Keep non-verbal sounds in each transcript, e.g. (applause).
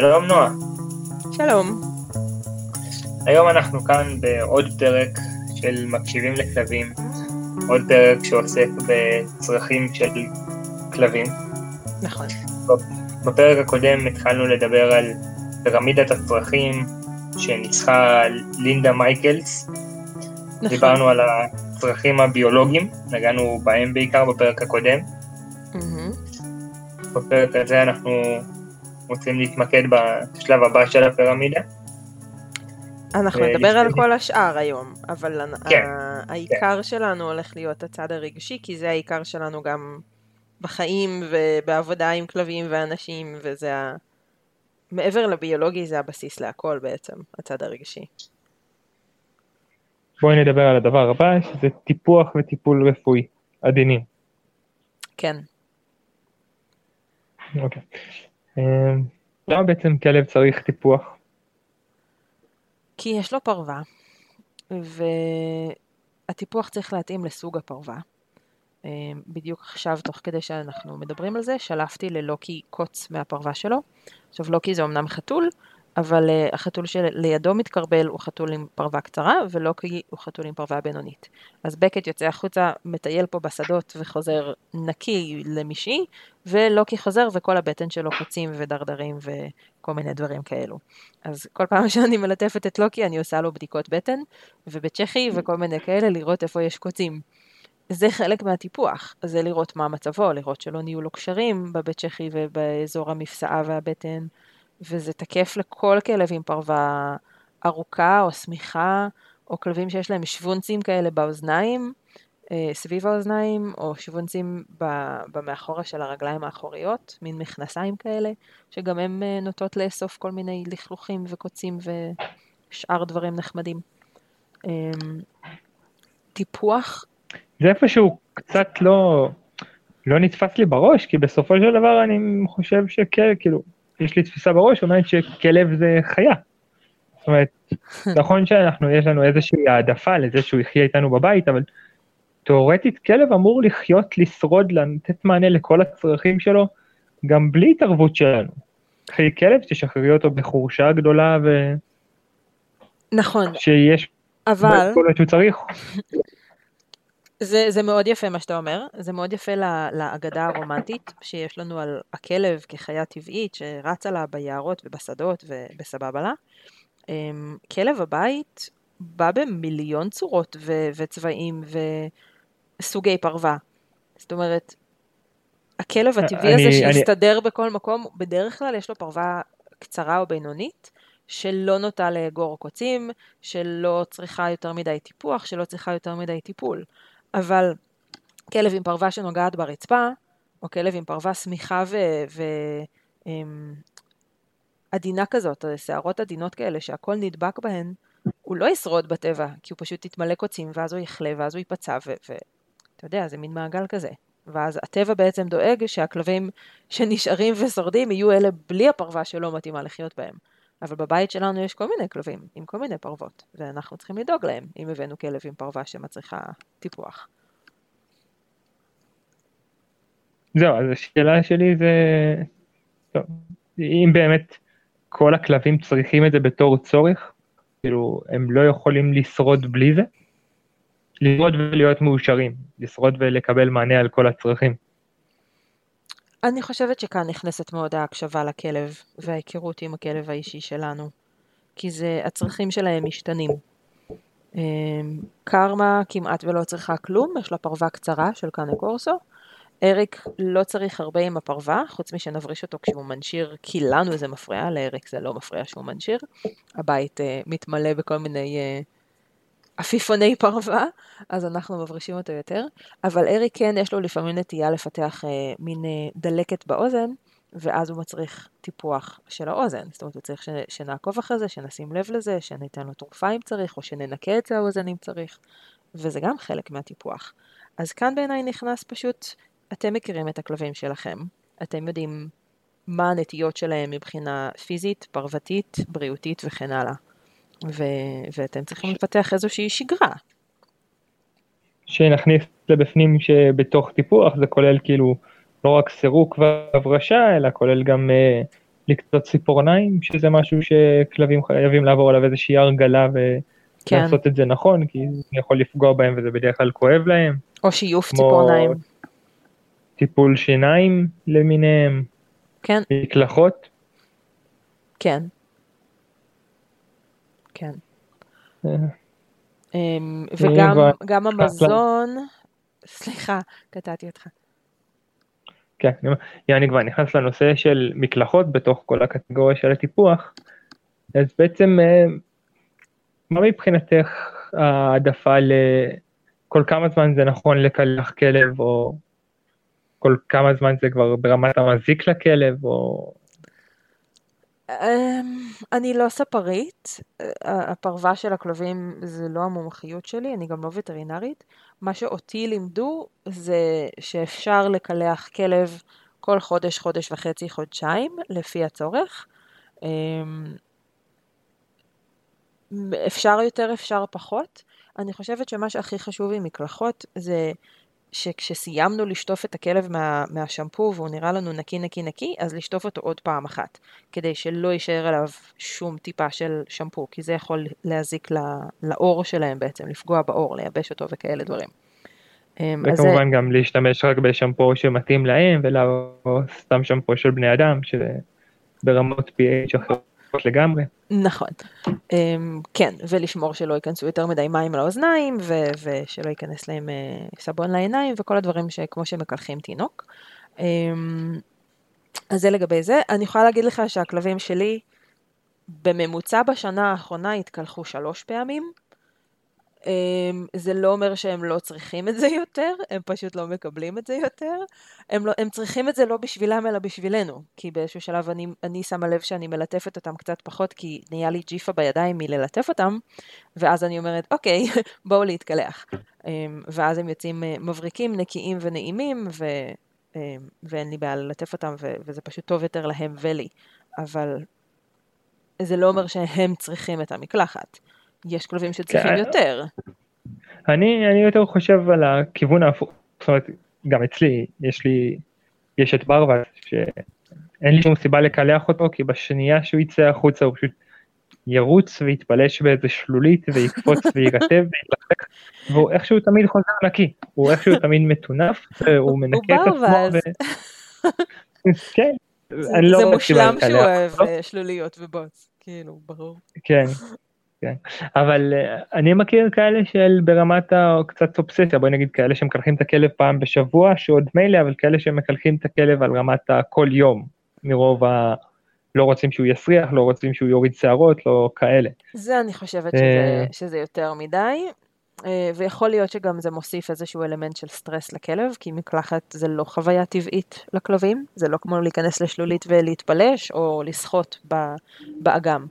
שלום נועה. שלום. היום אנחנו כאן בעוד פרק של מקשיבים לכלבים, עוד פרק שעוסק בצרכים של כלבים. נכון. בפרק הקודם התחלנו לדבר על פירמידת הצרכים שניסחה לינדה מייקלס. נכון. דיברנו על הצרכים הביולוגיים, נגענו בהם בעיקר בפרק הקודם. Mm-hmm. בפרק הזה אנחנו רוצים להתמקד בשלב הבא של הפירמידה. אנחנו נדבר על כל השאר היום, אבל כן, העיקר כן. שלנו הולך להיות הצד הרגשי, כי זה העיקר שלנו גם בחיים ובעבודה עם כלבים ואנשים, וזה ה... מעבר לביולוגי זה הבסיס להכל בעצם, הצד הרגשי. בואי נדבר על הדבר הבא, שזה טיפוח וטיפול רפואי, עדינים. כן. אוקיי. אמ, למה בעצם כלב צריך טיפוח? כי יש לו פרווה, והטיפוח צריך להתאים לסוג הפרווה. אמ, בדיוק עכשיו, תוך כדי שאנחנו מדברים על זה, שלפתי ללוקי קוץ מהפרווה שלו. עכשיו, לוקי זה אמנם חתול, אבל uh, החתול שלידו מתקרבל הוא חתול עם פרווה קצרה, ולוקי הוא חתול עם פרווה בינונית. אז בקט יוצא החוצה, מטייל פה בשדות וחוזר נקי למשעי, ולוקי חוזר וכל הבטן שלו קוצים ודרדרים וכל מיני דברים כאלו. אז כל פעם שאני מלטפת את לוקי אני עושה לו בדיקות בטן, ובצ'כי וכל מיני כאלה לראות איפה יש קוצים. זה חלק מהטיפוח, זה לראות מה מצבו, לראות שלא נהיו לו קשרים בבית צ'כי ובאזור המפסעה והבטן. וזה תקף לכל כלב עם פרווה ארוכה או שמיכה, או כלבים שיש להם שוונצים כאלה באוזניים, אה, סביב האוזניים, או שוונצים במאחורה של הרגליים האחוריות, מין מכנסיים כאלה, שגם הם אה, נוטות לאסוף כל מיני לכלוכים וקוצים ושאר דברים נחמדים. אמ, טיפוח. זה איפשהו קצת לא, לא נתפס לי בראש, כי בסופו של דבר אני חושב שכן, כאילו, יש לי תפיסה בראש שאומרת שכלב זה חיה. זאת אומרת, (laughs) נכון שאנחנו, יש לנו איזושהי העדפה לזה שהוא יחיה איתנו בבית, אבל תאורטית כלב אמור לחיות, לשרוד, לתת מענה לכל הצרכים שלו, גם בלי התערבות שלנו. קחי כלב, תשחררי אותו בחורשה גדולה ו... נכון. שיש... אבל... כל מה שהוא צריך. (laughs) זה, זה מאוד יפה מה שאתה אומר, זה מאוד יפה לה, להגדה הרומנטית שיש לנו על הכלב כחיה טבעית שרצה לה ביערות ובשדות ובסבבה לה. אמ, כלב הבית בא במיליון צורות ו, וצבעים וסוגי פרווה. זאת אומרת, הכלב הטבעי אני, הזה שהסתדר אני... בכל מקום, בדרך כלל יש לו פרווה קצרה או בינונית, שלא נוטה לאגור קוצים, שלא צריכה יותר מדי טיפוח, שלא צריכה יותר מדי טיפול. אבל כלב עם פרווה שנוגעת ברצפה, או כלב עם פרווה שמיכה ועדינה אמ, כזאת, שערות עדינות כאלה שהכל נדבק בהן, הוא לא ישרוד בטבע, כי הוא פשוט יתמלא קוצים, ואז הוא יחלה, ואז הוא ייפצע, ואתה יודע, זה מין מעגל כזה. ואז הטבע בעצם דואג שהכלבים שנשארים ושורדים יהיו אלה בלי הפרווה שלא מתאימה לחיות בהם. אבל בבית שלנו יש כל מיני כלבים עם כל מיני פרוות, ואנחנו צריכים לדאוג להם אם הבאנו כלב עם פרווה שמצריכה טיפוח. זהו, אז השאלה שלי זה, טוב, אם באמת כל הכלבים צריכים את זה בתור צורך, כאילו, הם לא יכולים לשרוד בלי זה? לשרוד ולהיות מאושרים, לשרוד ולקבל מענה על כל הצרכים. אני חושבת שכאן נכנסת מאוד ההקשבה לכלב וההיכרות עם הכלב האישי שלנו, כי זה, הצרכים שלהם משתנים. אמ, קרמה כמעט ולא צריכה כלום, יש לה פרווה קצרה של קאנה קורסו. אריק לא צריך הרבה עם הפרווה, חוץ משנבריש אותו כשהוא מנשיר, כי לנו זה מפריע, לאריק זה לא מפריע שהוא מנשיר. הבית uh, מתמלא בכל מיני uh, עפיפוני פרווה, אז אנחנו מברישים אותו יותר. אבל אריק כן, יש לו לפעמים נטייה לפתח אה, מין אה, דלקת באוזן, ואז הוא מצריך טיפוח של האוזן. זאת אומרת, הוא צריך ש, שנעקוב אחרי זה, שנשים לב לזה, שניתן לו תרופה אם צריך, או שננקה את האוזן אם צריך, וזה גם חלק מהטיפוח. אז כאן בעיניי נכנס פשוט, אתם מכירים את הכלבים שלכם, אתם יודעים מה הנטיות שלהם מבחינה פיזית, פרוותית, בריאותית וכן הלאה. ו- ואתם צריכים לפתח איזושהי שגרה. שנכניס לבפנים שבתוך טיפוח זה כולל כאילו לא רק סירוק והברשה, אלא כולל גם אה, לקצות ציפורניים, שזה משהו שכלבים חייבים לעבור עליו איזושהי הרגלה כן. ולעשות את זה נכון, כי זה יכול לפגוע בהם וזה בדרך כלל כואב להם. או שיוף ציפורניים. טיפול שיניים למיניהם, כן, מקלחות. כן. כן. אה, אמ, אם וגם המזון, סליחה, קטעתי אותך. כן, אני כבר נכנס לנושא של מקלחות בתוך כל הקטגוריה של הטיפוח, אז בעצם אה, מה מבחינתך העדפה לכל כמה זמן זה נכון לקלח כלב, או כל כמה זמן זה כבר ברמת המזיק לכלב, או... אמ, אני לא ספרית, הפרווה של הכלבים זה לא המומחיות שלי, אני גם לא וטרינרית. מה שאותי לימדו זה שאפשר לקלח כלב כל חודש, חודש וחצי, חודשיים, לפי הצורך. אמ, אפשר יותר, אפשר פחות. אני חושבת שמה שהכי חשוב עם מקלחות זה שכשסיימנו לשטוף את הכלב מה, מהשמפו והוא נראה לנו נקי נקי נקי, אז לשטוף אותו עוד פעם אחת, כדי שלא יישאר עליו שום טיפה של שמפו, כי זה יכול להזיק ל- לעור שלהם בעצם, לפגוע בעור, לייבש אותו וכאלה דברים. אמ, אז זה- וכמובן גם להשתמש רק בשמפו שמתאים להם, ולא סתם שמפו של בני אדם, שברמות pH אחרות לגמרי. נכון. אמ, כן, ולשמור שלא ייכנסו יותר מדי מים לאוזניים, ו- ושלא ייכנס להם אה, סבון לעיניים, וכל הדברים שכמו שמקלחים תינוק. אמ, אז זה לגבי זה. אני יכולה להגיד לך שהכלבים שלי, בממוצע בשנה האחרונה התקלחו שלוש פעמים. אמ, זה לא אומר שהם לא צריכים את זה יותר, הם פשוט לא מקבלים את זה יותר. הם, לא, הם צריכים את זה לא בשבילם אלא בשבילנו, כי באיזשהו שלב אני, אני שמה לב שאני מלטפת אותם קצת פחות, כי נהיה לי ג'יפה בידיים מללטף אותם, ואז אני אומרת, אוקיי, (laughs) בואו להתקלח. אמ, ואז הם יוצאים אה, מבריקים, נקיים ונעימים, ו, אמ, ואין לי בעיה ללטף אותם, ו, וזה פשוט טוב יותר להם ולי. אבל זה לא אומר שהם צריכים את המקלחת. יש כלבים שצריכים כן. יותר. אני, אני יותר חושב על הכיוון ההפוך, זאת אומרת, גם אצלי, יש לי, יש את ברווז, שאין לי שום סיבה לקלח אותו, כי בשנייה שהוא יצא החוצה הוא פשוט ירוץ ויתפלש באיזה שלולית ויקפוץ (laughs) ויירטב ויתלחק, והוא איכשהו תמיד חוזר נקי, הוא איכשהו תמיד מטונף, הוא מנקה את עצמו. ו... כן, זה, אני לא זה רואה סיבה מושלם שהוא אוהב. אה, שלוליות ובוץ, כאילו, ברור. כן, כן. אבל אה, אני מכיר כאלה של ברמת הקצת אובססיה, בואי נגיד כאלה שמקלחים את הכלב פעם בשבוע, שעוד מילא, אבל כאלה שמקלחים את הכלב על רמת הכל יום, מרוב ה... לא רוצים שהוא יסריח, לא רוצים שהוא יוריד שערות, לא כאלה. זה אני חושבת אה. שזה, שזה יותר מדי, אה, ויכול להיות שגם זה מוסיף איזשהו אלמנט של סטרס לכלב, כי מקלחת זה לא חוויה טבעית לכלבים, זה לא כמו להיכנס לשלולית ולהתפלש, או לשחות באגם.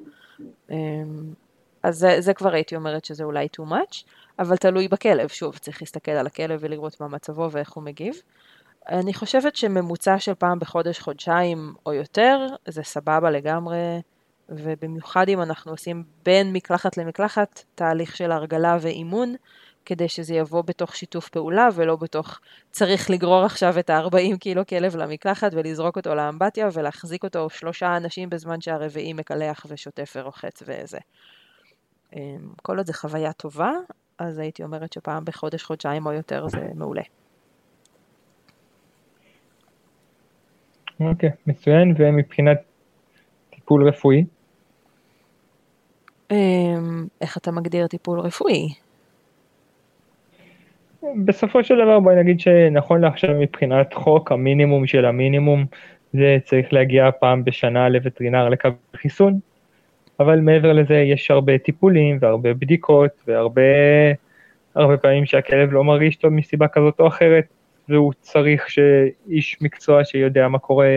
אז זה, זה כבר הייתי אומרת שזה אולי too much, אבל תלוי בכלב, שוב, צריך להסתכל על הכלב ולראות מה מצבו ואיך הוא מגיב. אני חושבת שממוצע של פעם בחודש, חודשיים או יותר, זה סבבה לגמרי, ובמיוחד אם אנחנו עושים בין מקלחת למקלחת תהליך של הרגלה ואימון, כדי שזה יבוא בתוך שיתוף פעולה ולא בתוך צריך לגרור עכשיו את ה-40 קילו כלב למקלחת ולזרוק אותו לאמבטיה ולהחזיק אותו שלושה אנשים בזמן שהרביעי מקלח ושוטף ורוחץ וזה. אמ, כל עוד זה חוויה טובה, אז הייתי אומרת שפעם בחודש, חודשיים או יותר זה מעולה. אוקיי, מצוין, ומבחינת טיפול רפואי, אמ, איך אתה מגדיר טיפול רפואי? בסופו של דבר בואי נגיד שנכון לעכשיו מבחינת חוק המינימום של המינימום זה צריך להגיע פעם בשנה לווטרינר לקבל חיסון, אבל מעבר לזה יש הרבה טיפולים והרבה בדיקות והרבה הרבה פעמים שהכלב לא מרגיש טוב מסיבה כזאת או אחרת והוא צריך שאיש מקצוע שיודע מה קורה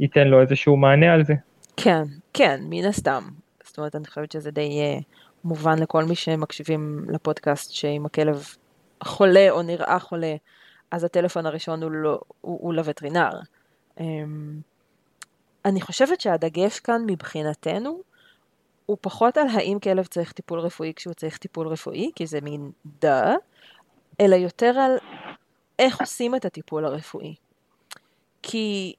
ייתן לו איזשהו מענה על זה. כן, כן, מן הסתם. זאת אומרת, אני חושבת שזה די uh, מובן לכל מי שמקשיבים לפודקאסט, שאם הכלב חולה או נראה חולה, אז הטלפון הראשון הוא, לא, הוא, הוא לווטרינר. Um, אני חושבת שהדגש כאן מבחינתנו, הוא פחות על האם כלב צריך טיפול רפואי כשהוא צריך טיפול רפואי, כי זה מין דה, אלא יותר על איך עושים את הטיפול הרפואי. כי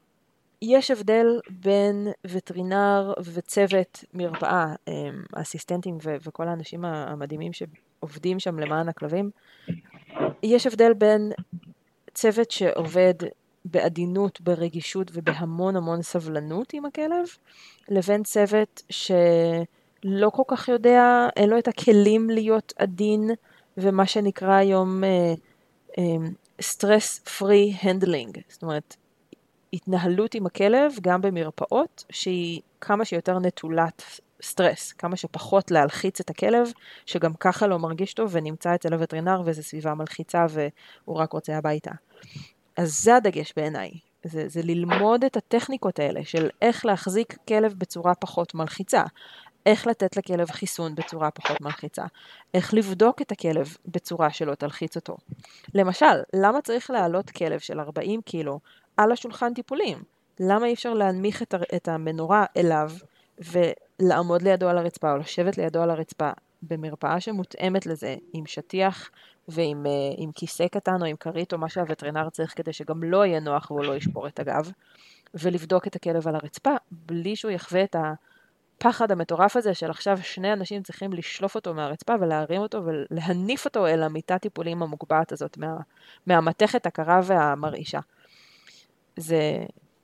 יש הבדל בין וטרינר וצוות מרפאה, אמ, אסיסטנטים ו- וכל האנשים המדהימים שעובדים שם למען הכלבים, יש הבדל בין צוות שעובד בעדינות, ברגישות ובהמון המון סבלנות עם הכלב, לבין צוות שלא כל כך יודע, אין לו את הכלים להיות עדין, ומה שנקרא היום stress free handling, זאת אומרת, התנהלות עם הכלב, גם במרפאות, שהיא כמה שיותר נטולת סטרס, כמה שפחות להלחיץ את הכלב, שגם ככה לא מרגיש טוב ונמצא אצל הווטרינר וזו סביבה מלחיצה והוא רק רוצה הביתה. אז זה הדגש בעיניי, זה, זה ללמוד את הטכניקות האלה של איך להחזיק כלב בצורה פחות מלחיצה, איך לתת לכלב חיסון בצורה פחות מלחיצה, איך לבדוק את הכלב בצורה שלא תלחיץ אותו. למשל, למה צריך להעלות כלב של 40 קילו על השולחן טיפולים? למה אי אפשר להנמיך את המנורה אליו ולעמוד לידו על הרצפה או לשבת לידו על הרצפה במרפאה שמותאמת לזה, עם שטיח ועם uh, עם כיסא קטן או עם כרית או מה שהווטרינר צריך כדי שגם לא יהיה נוח והוא לא ישבור את הגב, ולבדוק את הכלב על הרצפה בלי שהוא יחווה את הפחד המטורף הזה של עכשיו שני אנשים צריכים לשלוף אותו מהרצפה ולהרים אותו ולהניף אותו אל המיטת טיפולים המוגבעת הזאת מה, מהמתכת הקרה והמרעישה. זה,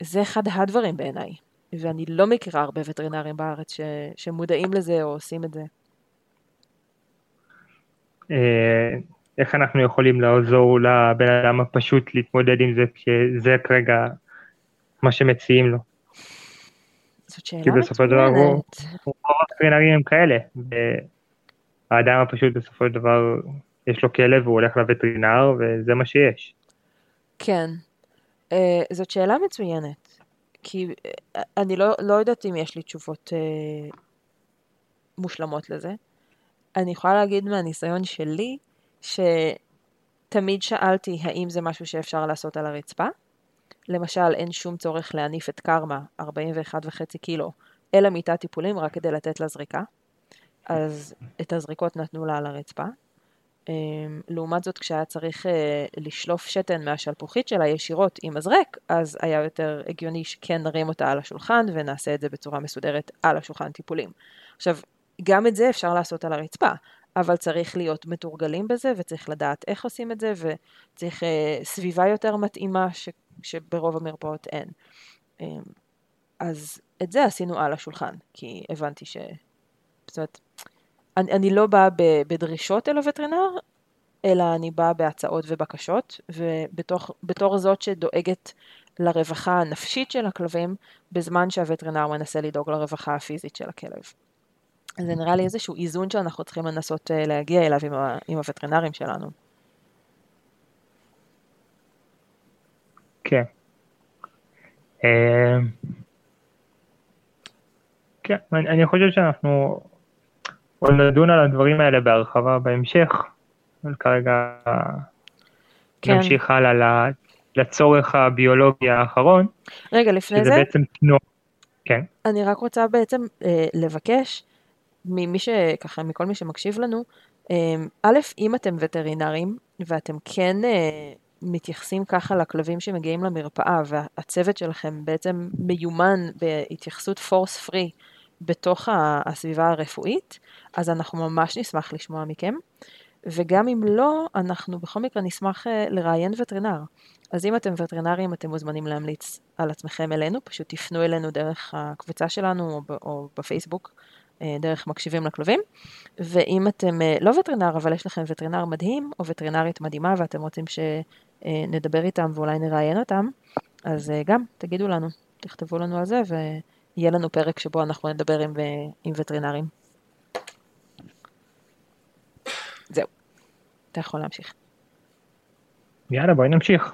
זה אחד הדברים בעיניי, ואני לא מכירה הרבה וטרינרים בארץ ש, שמודעים לזה או עושים את זה. אה, איך אנחנו יכולים לעזור לבן אדם הפשוט להתמודד עם זה, כשזה כרגע מה שמציעים לו. זאת שאלה כי בסופו של דבר הוא, רוב הטרינרים הם כאלה, והאדם הפשוט בסופו של דבר יש לו כלב והוא הולך לווטרינר וזה מה שיש. כן, uh, זאת שאלה מצוינת, כי uh, אני לא, לא יודעת אם יש לי תשובות uh, מושלמות לזה. אני יכולה להגיד מהניסיון שלי, שתמיד שאלתי האם זה משהו שאפשר לעשות על הרצפה. למשל, אין שום צורך להניף את קרמה, 41.5 קילו, אל המיטת טיפולים רק כדי לתת לה זריקה. אז את הזריקות נתנו לה על הרצפה. אמ, לעומת זאת, כשהיה צריך אה, לשלוף שתן מהשלפוחית שלה ישירות עם מזרק, אז היה יותר הגיוני שכן נרים אותה על השולחן ונעשה את זה בצורה מסודרת על השולחן טיפולים. עכשיו, גם את זה אפשר לעשות על הרצפה, אבל צריך להיות מתורגלים בזה וצריך לדעת איך עושים את זה וצריך אה, סביבה יותר מתאימה ש, שברוב המרפאות אין. אה, אז את זה עשינו על השולחן, כי הבנתי ש... זאת אומרת, אני, אני לא באה בדרישות אל הווטרינר, אלא אני באה בהצעות ובקשות, ובתור זאת שדואגת לרווחה הנפשית של הכלבים, בזמן שהווטרינר מנסה לדאוג לרווחה הפיזית של הכלב. זה נראה לי איזשהו איזון שאנחנו צריכים לנסות אה, להגיע אליו עם, ה, עם הווטרינרים שלנו. כן. אה, כן, אני, אני חושב שאנחנו עוד נדון על הדברים האלה בהרחבה בהמשך, אבל כרגע כן. נמשיך הלאה לצורך הביולוגי האחרון. רגע, לפני זה, בעצם תנועה. כן. אני רק רוצה בעצם אה, לבקש ממי שככה, מכל מי שמקשיב לנו, אמ, א', אם אתם וטרינרים ואתם כן אה, מתייחסים ככה לכלבים שמגיעים למרפאה והצוות שלכם בעצם מיומן בהתייחסות פורס פרי בתוך הסביבה הרפואית, אז אנחנו ממש נשמח לשמוע מכם. וגם אם לא, אנחנו בכל מקרה נשמח אה, לראיין וטרינר. אז אם אתם וטרינרים, אתם מוזמנים להמליץ על עצמכם אלינו, פשוט תפנו אלינו דרך הקבוצה שלנו או, בפייסבוק, אה, דרך מקשיבים לכלבים. ואם אתם אה, לא וטרינר, אבל יש לכם וטרינר מדהים, או וטרינרית מדהימה, ואתם רוצים שנדבר איתם ואולי נראיין אותם, אז אה, גם תגידו לנו, תכתבו לנו על זה, ויהיה לנו פרק שבו אנחנו נדבר עם, עם וטרינרים. זהו, אתה יכול להמשיך. יאללה, בואי נמשיך.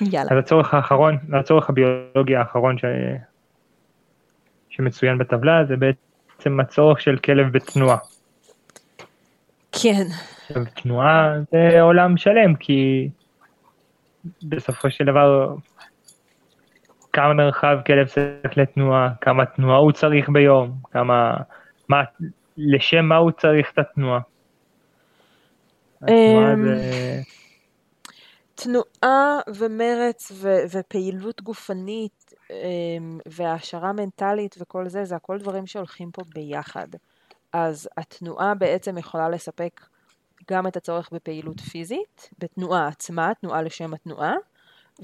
יאללה. אז הצורך האחרון, הצורך הביולוגי האחרון ש... שמצוין בטבלה זה בעצם הצורך של כלב בתנועה. כן. תנועה זה עולם שלם, כי בסופו של דבר, כמה מרחב כלב צריך לתנועה, כמה תנועה הוא צריך ביום, כמה, מה, לשם מה הוא צריך את התנועה. התנועה אמ, זה... תנועה ומרץ ו- ופעילות גופנית אמ, והעשרה מנטלית וכל זה, זה הכל דברים שהולכים פה ביחד. אז התנועה בעצם יכולה לספק גם את הצורך בפעילות פיזית, בתנועה עצמה, תנועה לשם התנועה,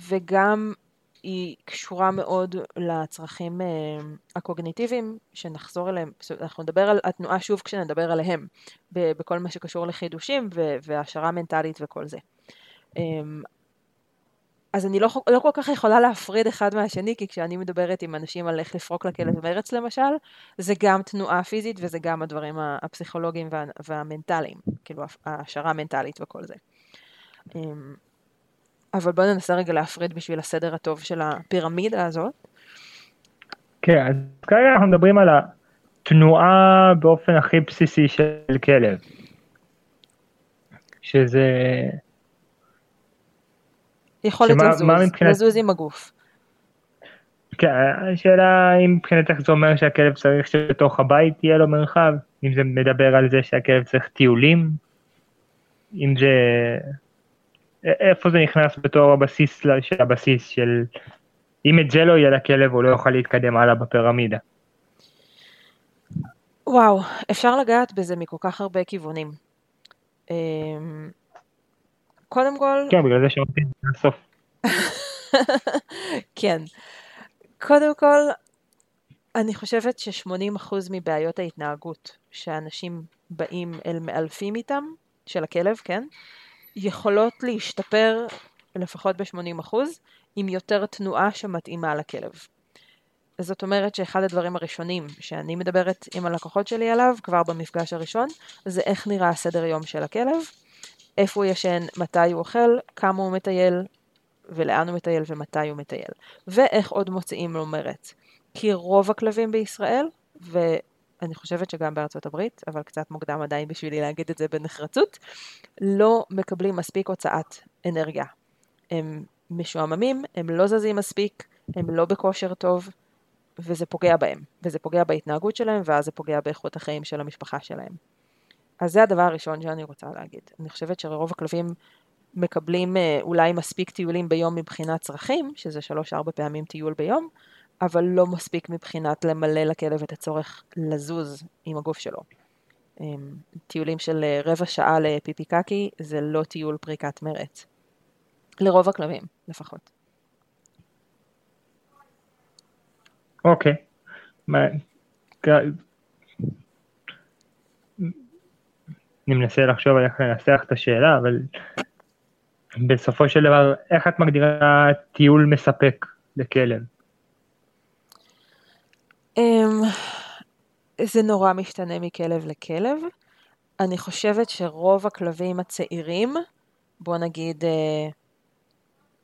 וגם היא קשורה מאוד לצרכים אה, הקוגניטיביים, שנחזור אליהם, אנחנו נדבר על התנועה שוב כשנדבר עליהם, בכל מה שקשור לחידושים והעשרה מנטלית וכל זה. אז אני לא, לא כל כך יכולה להפריד אחד מהשני, כי כשאני מדברת עם אנשים על איך לפרוק לכלב מרץ למשל, זה גם תנועה פיזית וזה גם הדברים הפסיכולוגיים וה, והמנטליים, כאילו ההשערה המנטלית וכל זה. אמ, אבל בואו ננסה רגע להפריד בשביל הסדר הטוב של הפירמידה הזאת. כן, אז כרגע אנחנו מדברים על התנועה באופן הכי בסיסי של כלב. שזה יכולת שמה, לזוז, מבחינת... לזוז עם הגוף. כן, השאלה אם מבחינתך זה אומר שהכלב צריך שבתוך הבית יהיה לו מרחב, אם זה מדבר על זה שהכלב צריך טיולים, אם זה... איפה זה נכנס בתור הבסיס של הבסיס של... אם את זה לא יהיה לכלב הוא לא יוכל להתקדם הלאה בפירמידה. וואו, אפשר לגעת בזה מכל כך הרבה כיוונים. קודם כל... כן, בגלל זה שאמרתי לסוף. (laughs) כן. קודם כל, אני חושבת ש-80% מבעיות ההתנהגות שאנשים באים אל מאלפים איתם, של הכלב, כן, יכולות להשתפר לפחות ב-80% עם יותר תנועה שמתאימה לכלב. זאת אומרת שאחד הדברים הראשונים שאני מדברת עם הלקוחות שלי עליו, כבר במפגש הראשון, זה איך נראה הסדר יום של הכלב, איפה הוא ישן, מתי הוא אוכל, כמה הוא מטייל, ולאן הוא מטייל ומתי הוא מטייל. ואיך עוד מוציאים לו מרץ. כי רוב הכלבים בישראל, ואני חושבת שגם בארצות הברית, אבל קצת מוקדם עדיין בשבילי להגיד את זה בנחרצות, לא מקבלים מספיק הוצאת אנרגיה. הם משועממים, הם לא זזים מספיק, הם לא בכושר טוב, וזה פוגע בהם, וזה פוגע בהתנהגות שלהם, ואז זה פוגע באיכות החיים של המשפחה שלהם. אז זה הדבר הראשון שאני רוצה להגיד. אני חושבת שרוב הכלבים מקבלים אה, אולי מספיק טיולים ביום מבחינת צרכים, שזה שלוש-ארבע פעמים טיול ביום, אבל לא מספיק מבחינת למלא לכלב את הצורך לזוז עם הגוף שלו. אמ, טיולים של אה, רבע שעה לפיפי קקי זה לא טיול פריקת מרץ. לרוב הכלבים, לפחות. אוקיי. אני מנסה לחשוב על איך לנסח את השאלה, אבל בסופו של דבר, איך את מגדירה טיול מספק לכלב? אמ, זה נורא משתנה מכלב לכלב. אני חושבת שרוב הכלבים הצעירים, בוא נגיד אה,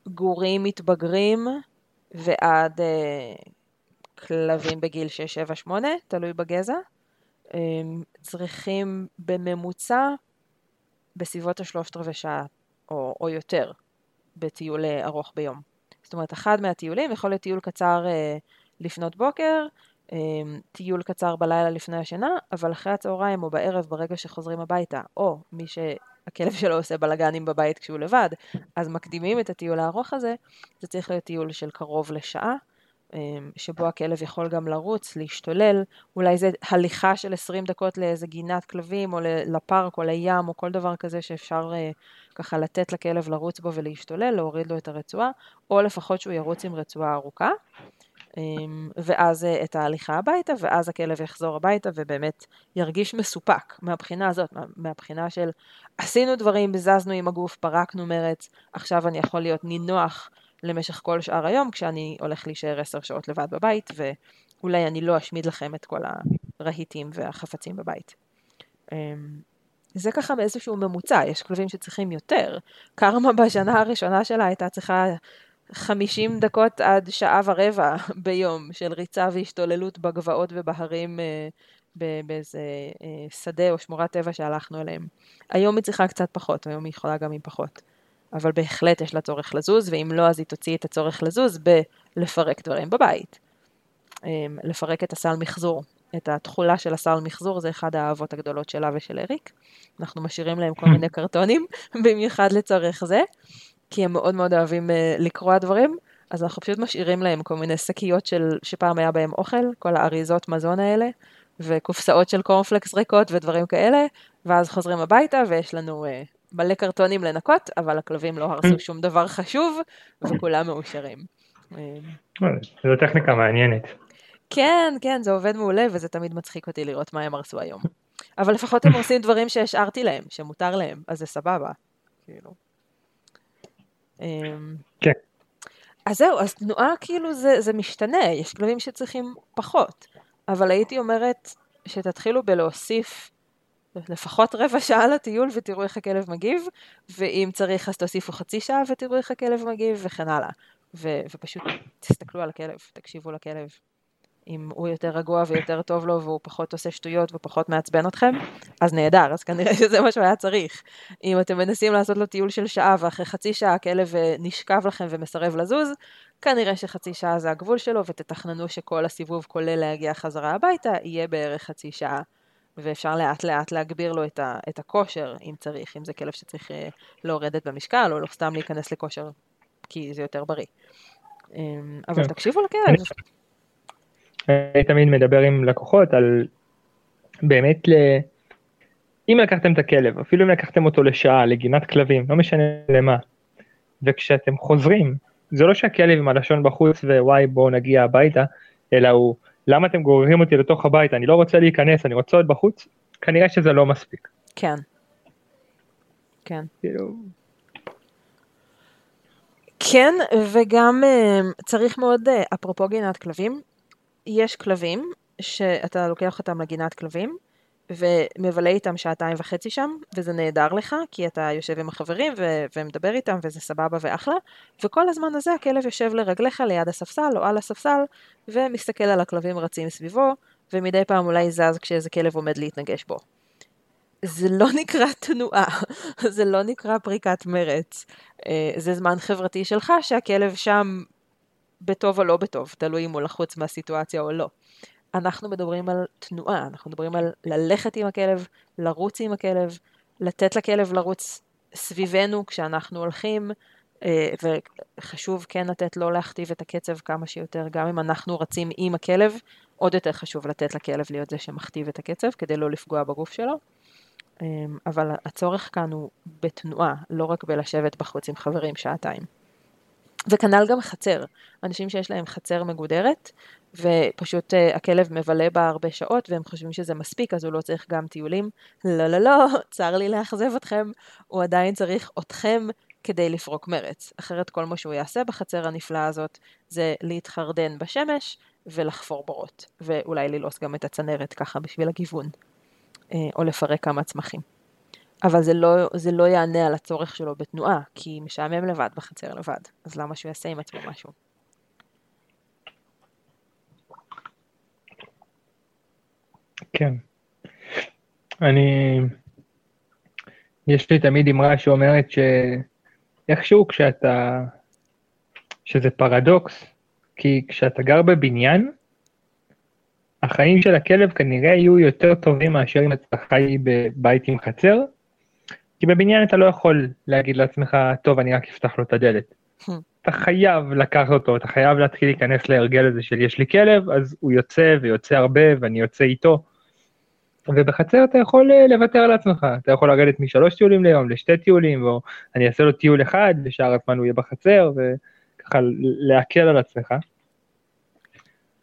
גורים מתבגרים ועד אה, כלבים בגיל 6, 7, 8, תלוי בגזע, צריכים בממוצע בסביבות השלושת רבעי שעה או, או יותר בטיול אה, ארוך ביום. זאת אומרת, אחד מהטיולים יכול להיות טיול קצר אה, לפנות בוקר, אה, טיול קצר בלילה לפני השינה, אבל אחרי הצהריים או בערב ברגע שחוזרים הביתה, או מי שהכלב שלו עושה בלאגנים בבית כשהוא לבד, אז מקדימים את הטיול הארוך הזה, זה צריך להיות טיול של קרוב לשעה, אמ, שבו הכלב יכול גם לרוץ, להשתולל, אולי זה הליכה של 20 דקות לאיזה גינת כלבים, או לפארק, או לים, או כל דבר כזה שאפשר אה, ככה לתת לכלב לרוץ בו ולהשתולל, להוריד לו את הרצועה, או לפחות שהוא ירוץ עם רצועה ארוכה, אמ, ואז אה, את ההליכה הביתה, ואז הכלב יחזור הביתה ובאמת ירגיש מסופק מהבחינה הזאת, מהבחינה של עשינו דברים, זזנו עם הגוף, פרקנו מרץ, עכשיו אני יכול להיות נינוח. למשך כל שאר היום, כשאני הולך להישאר עשר שעות לבד בבית, ואולי אני לא אשמיד לכם את כל הרהיטים והחפצים בבית. אמ, זה ככה באיזשהו ממוצע, יש כלבים שצריכים יותר. קרמה בשנה הראשונה שלה הייתה צריכה 50 דקות עד שעה ורבע (laughs) ביום של ריצה והשתוללות בגבעות ובהרים אה, באיזה אה, שדה או שמורת טבע שהלכנו אליהם. היום היא צריכה קצת פחות, היום היא יכולה גם עם פחות. אבל בהחלט יש לה צורך לזוז, ואם לא, אז היא תוציא את הצורך לזוז בלפרק דברים בבית. אמ, לפרק את הסל מחזור. את התכולה של הסל מחזור זה אחד האהבות הגדולות שלה ושל אריק. אנחנו משאירים להם כל hmm. מיני קרטונים, (laughs) במיוחד לצורך זה, כי הם מאוד מאוד אוהבים uh, לקרוע דברים, אז אנחנו פשוט משאירים להם כל מיני שקיות של, שפעם היה בהם אוכל, כל האריזות מזון האלה, וקופסאות של קורנפלקס ריקות ודברים כאלה, ואז חוזרים הביתה ויש לנו אה, מלא קרטונים לנקות, אבל הכלבים לא הרסו שום דבר חשוב, וכולם מאושרים. אה, זו טכניקה מעניינת. כן, כן, זה עובד מעולה, וזה תמיד מצחיק אותי לראות מה הם הרסו היום. אבל לפחות הם (laughs) עושים דברים שהשארתי להם, שמותר להם, אז זה סבבה. כאילו. אמ, כן. אז זהו, אז תנועה כאילו זה, זה משתנה, יש כלבים שצריכים פחות, אבל הייתי אומרת שתתחילו בלהוסיף לפחות רבע שעה לטיול ותראו איך הכלב מגיב, ואם צריך אז תוסיפו חצי שעה ותראו איך הכלב מגיב וכן הלאה. ו- ופשוט תסתכלו על הכלב, תקשיבו לכלב. אם הוא יותר רגוע ויותר טוב לו והוא פחות עושה שטויות ופחות מעצבן אתכם, אז נהדר, אז כנראה (laughs) שזה מה שהוא היה צריך. אם אתם מנסים לעשות לו טיול של שעה ואחרי חצי שעה הכלב אה, נשכב לכם ומסרב לזוז, כנראה שחצי שעה זה הגבול שלו ותתכננו שכל הסיבוב כולל להגיע חזרה הביתה יהיה בערך חצי שעה. ואפשר לאט לאט להגביר לו את, ה, את הכושר אם צריך, אם זה כלב שצריך אה, לרדת במשקל או לא סתם להיכנס לכושר כי זה יותר בריא. אמ, אבל כן. תקשיבו לכלב. אני תמיד מדבר עם לקוחות על באמת ל... אם לקחתם את הכלב, אפילו אם לקחתם אותו לשעה, לגינת כלבים, לא משנה למה, וכשאתם חוזרים, זה לא שהכלב עם הלשון בחוץ ווואי בואו נגיע הביתה, אלא הוא, למה אתם גוררים אותי לתוך הבית, אני לא רוצה להיכנס, אני רוצה להיות בחוץ, כנראה שזה לא מספיק. כן. כן. כאילו... כן, וגם אה, צריך מאוד, אה, אפרופו גינת כלבים, יש כלבים שאתה לוקח אותם לגינת כלבים ומבלה איתם שעתיים וחצי שם, וזה נהדר לך, כי אתה יושב עם החברים ו- ומדבר איתם וזה סבבה ואחלה, וכל הזמן הזה הכלב יושב לרגליך ליד הספסל או על הספסל, ומסתכל על הכלבים רצים סביבו, ומדי פעם אולי זז כשאיזה כלב עומד להתנגש בו. זה לא (laughs) נקרא תנועה, (laughs) זה לא נקרא פריקת מרץ. אה, זה זמן חברתי שלך שהכלב שם בטוב או לא בטוב, תלוי אם הוא לחוץ מהסיטואציה או לא. אנחנו מדברים על תנועה, אנחנו מדברים על ללכת עם הכלב, לרוץ עם הכלב, לתת לכלב לרוץ סביבנו כשאנחנו הולכים, אה, וחשוב כן לתת לא להכתיב את הקצב כמה שיותר, גם אם אנחנו רצים עם הכלב, עוד יותר חשוב לתת לכלב להיות זה שמכתיב את הקצב כדי לא לפגוע בגוף שלו. אה, אבל הצורך כאן הוא בתנועה, לא רק בלשבת בחוץ עם חברים שעתיים. וכנ"ל גם חצר, אנשים שיש להם חצר מגודרת, ופשוט uh, הכלב מבלה בה הרבה שעות והם חושבים שזה מספיק אז הוא לא צריך גם טיולים. לא לא לא, (laughs) צר לי לאכזב אתכם, הוא עדיין צריך אתכם כדי לפרוק מרץ. אחרת כל מה שהוא יעשה בחצר הנפלאה הזאת זה להתחרדן בשמש ולחפור בורות, ואולי ללעוס גם את הצנרת ככה בשביל הגיוון, אה, או לפרק כמה צמחים. אבל זה לא, זה לא יענה על הצורך שלו בתנועה, כי משעמם לבד בחצר לבד, אז למה שהוא יעשה עם עצמו משהו? כן. אני... יש לי תמיד אמרה שאומרת שאיכשהו כשאתה... שזה פרדוקס, כי כשאתה גר בבניין, החיים של הכלב כנראה יהיו יותר טובים מאשר אם אתה חי בבית עם חצר, כי בבניין אתה לא יכול להגיד לעצמך, טוב, אני רק אפתח לו את הדלת. אתה חייב לקחת אותו, אתה חייב להתחיל להיכנס להרגל הזה של יש לי כלב, אז הוא יוצא ויוצא הרבה ואני יוצא איתו. ובחצר אתה יכול אה, לוותר על עצמך, אתה יכול לרדת משלוש טיולים ליום לשתי טיולים, או אני אעשה לו טיול אחד, ושאר הזמן הוא יהיה בחצר, וככה להקל על עצמך.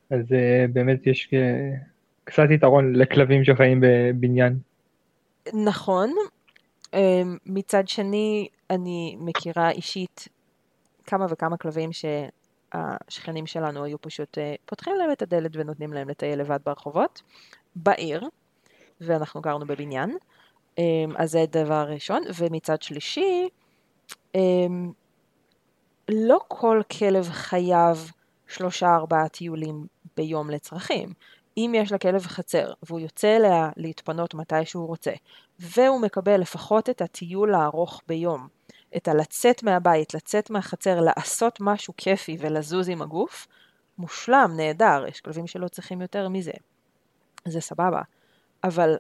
אז uh, באמת יש uh, קצת יתרון לכלבים שחיים בבניין. נכון, מצד שני אני מכירה אישית כמה וכמה כלבים שהשכנים שלנו היו פשוט פותחים להם את הדלת ונותנים להם לטייל לבד ברחובות, בעיר, ואנחנו גרנו בבניין, אמ, אז זה דבר ראשון, ומצד שלישי, אמ, לא כל כלב חייב שלושה ארבעה טיולים ביום לצרכים. אם יש לכלב חצר והוא יוצא אליה להתפנות מתי שהוא רוצה, והוא מקבל לפחות את הטיול הארוך ביום, את הלצאת מהבית, לצאת מהחצר, לעשות משהו כיפי ולזוז עם הגוף, מושלם, נהדר, יש כלבים שלא צריכים יותר מזה. זה סבבה. אבל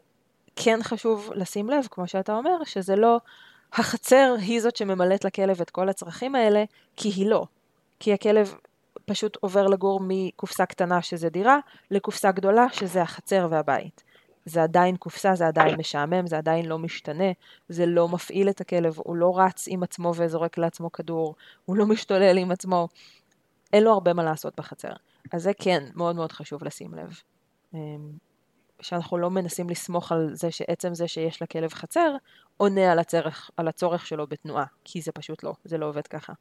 כן חשוב לשים לב, כמו שאתה אומר, שזה לא החצר היא זאת שממלאת לכלב את כל הצרכים האלה, כי היא לא. כי הכלב פשוט עובר לגור מקופסה קטנה שזה דירה, לקופסה גדולה שזה החצר והבית. זה עדיין קופסה, זה עדיין משעמם, זה עדיין לא משתנה, זה לא מפעיל את הכלב, הוא לא רץ עם עצמו וזורק לעצמו כדור, הוא לא משתולל עם עצמו, אין לו הרבה מה לעשות בחצר. אז זה כן, מאוד מאוד חשוב לשים לב. שאנחנו לא מנסים לסמוך על זה שעצם זה שיש לכלב חצר, עונה על הצורך, על הצורך שלו בתנועה, כי זה פשוט לא, זה לא עובד ככה.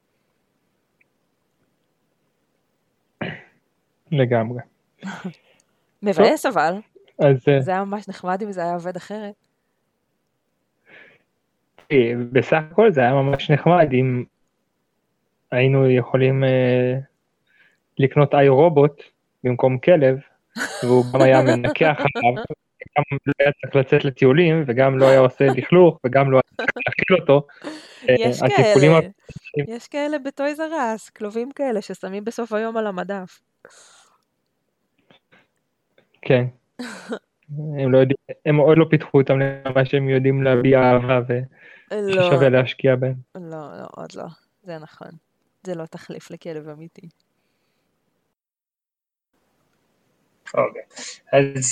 לגמרי. (laughs) מבאס אבל, אז אה, זה היה ממש נחמד אם זה היה עובד אחרת. בסך הכל זה היה ממש נחמד אם היינו יכולים אה, לקנות איי רובוט במקום כלב, והוא גם היה מנקח עליו, גם לא היה צריך לצאת לטיולים, וגם לא היה עושה לכלוך, וגם לא היה צריך להכיל אותו. אה, יש כאלה, יש כאלה בטויז אר אס, כלובים כאלה ששמים בסוף היום על המדף. כן. (laughs) הם לא יודעים, הם עוד לא פיתחו אותם למה שהם יודעים להביע אהבה לא, וששווה להשקיע בהם. לא, לא, עוד לא, זה נכון. זה לא תחליף לכלב אמיתי. אוקיי. אז